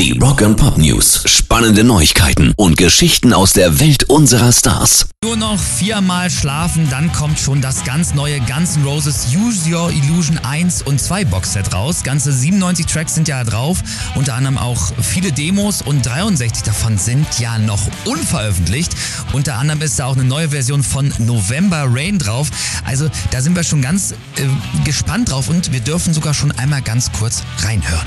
Die Rock and Pop News. Spannende Neuigkeiten und Geschichten aus der Welt unserer Stars. Nur noch viermal schlafen, dann kommt schon das ganz neue Guns N' Roses Use Your Illusion 1 und 2 Boxset raus. Ganze 97 Tracks sind ja drauf, unter anderem auch viele Demos und 63 davon sind ja noch unveröffentlicht. Unter anderem ist da auch eine neue Version von November Rain drauf. Also da sind wir schon ganz äh, gespannt drauf und wir dürfen sogar schon einmal ganz kurz reinhören.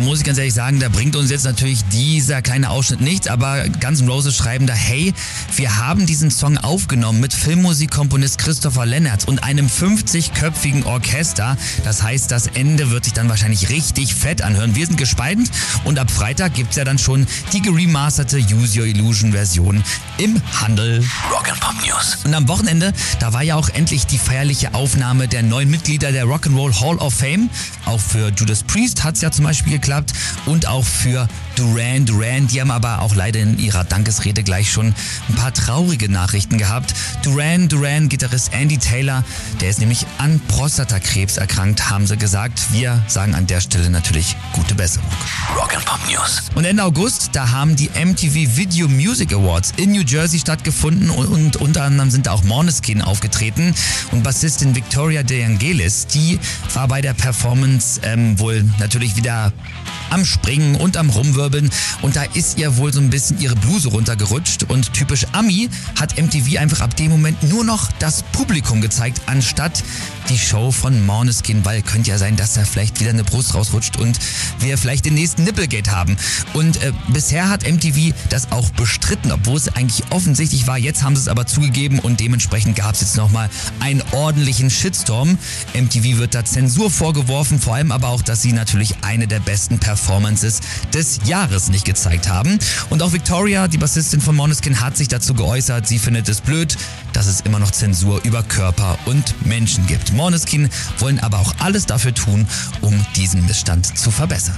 Muss ich ganz ehrlich sagen, da bringt uns jetzt natürlich dieser kleine Ausschnitt nichts, aber Guns N' Roses schreiben da, hey, wir haben diesen Song aufgenommen mit Filmmusikkomponist Christopher Lennart und einem 50-köpfigen Orchester. Das heißt, das Ende wird sich dann wahrscheinlich richtig fett anhören. Wir sind gespannt und ab Freitag gibt es ja dann schon die geremasterte Use Your Illusion Version im Handel. Rock'n'Pop News. Und am Wochenende, da war ja auch endlich die feierliche Aufnahme der neuen Mitglieder der Rock'n'Roll Hall of Fame. Auch für Judas Priest hat es ja zum Beispiel geklappt geklappt und auch für Duran Duran. Die haben aber auch leider in ihrer Dankesrede gleich schon ein paar traurige Nachrichten gehabt. Duran Duran Gitarrist Andy Taylor, der ist nämlich an Prostatakrebs erkrankt, haben sie gesagt. Wir sagen an der Stelle natürlich gute Besserung. Rock'n'Pop News. Und Ende August, da haben die MTV Video Music Awards in New Jersey stattgefunden und, und unter anderem sind da auch Måneskin aufgetreten und Bassistin Victoria De Angelis, die war bei der Performance ähm, wohl natürlich wieder am Springen und am Rumwirbeln und da ist ihr wohl so ein bisschen ihre Bluse runtergerutscht und typisch Ami hat MTV einfach ab dem Moment nur noch das Publikum gezeigt, anstatt die Show von Måneskin, weil könnte ja sein, dass da vielleicht wieder eine Brust rausrutscht und wir vielleicht den nächsten Nipplegate haben. Und äh, bisher hat MTV das auch bestritten, obwohl es eigentlich offensichtlich war. Jetzt haben sie es aber zugegeben und dementsprechend gab es jetzt nochmal einen ordentlichen Shitstorm. MTV wird da Zensur vorgeworfen, vor allem aber auch, dass sie natürlich eine der besten Performances des Jahres nicht gezeigt haben. Und auch Victoria, die Bassistin von Måneskin, hat sich dazu geäußert. Sie findet es blöd, dass es immer noch Zensur über Körper und Menschen gibt. Måneskin wollen aber auch alles dafür tun, um diesen Missstand zu verbessern.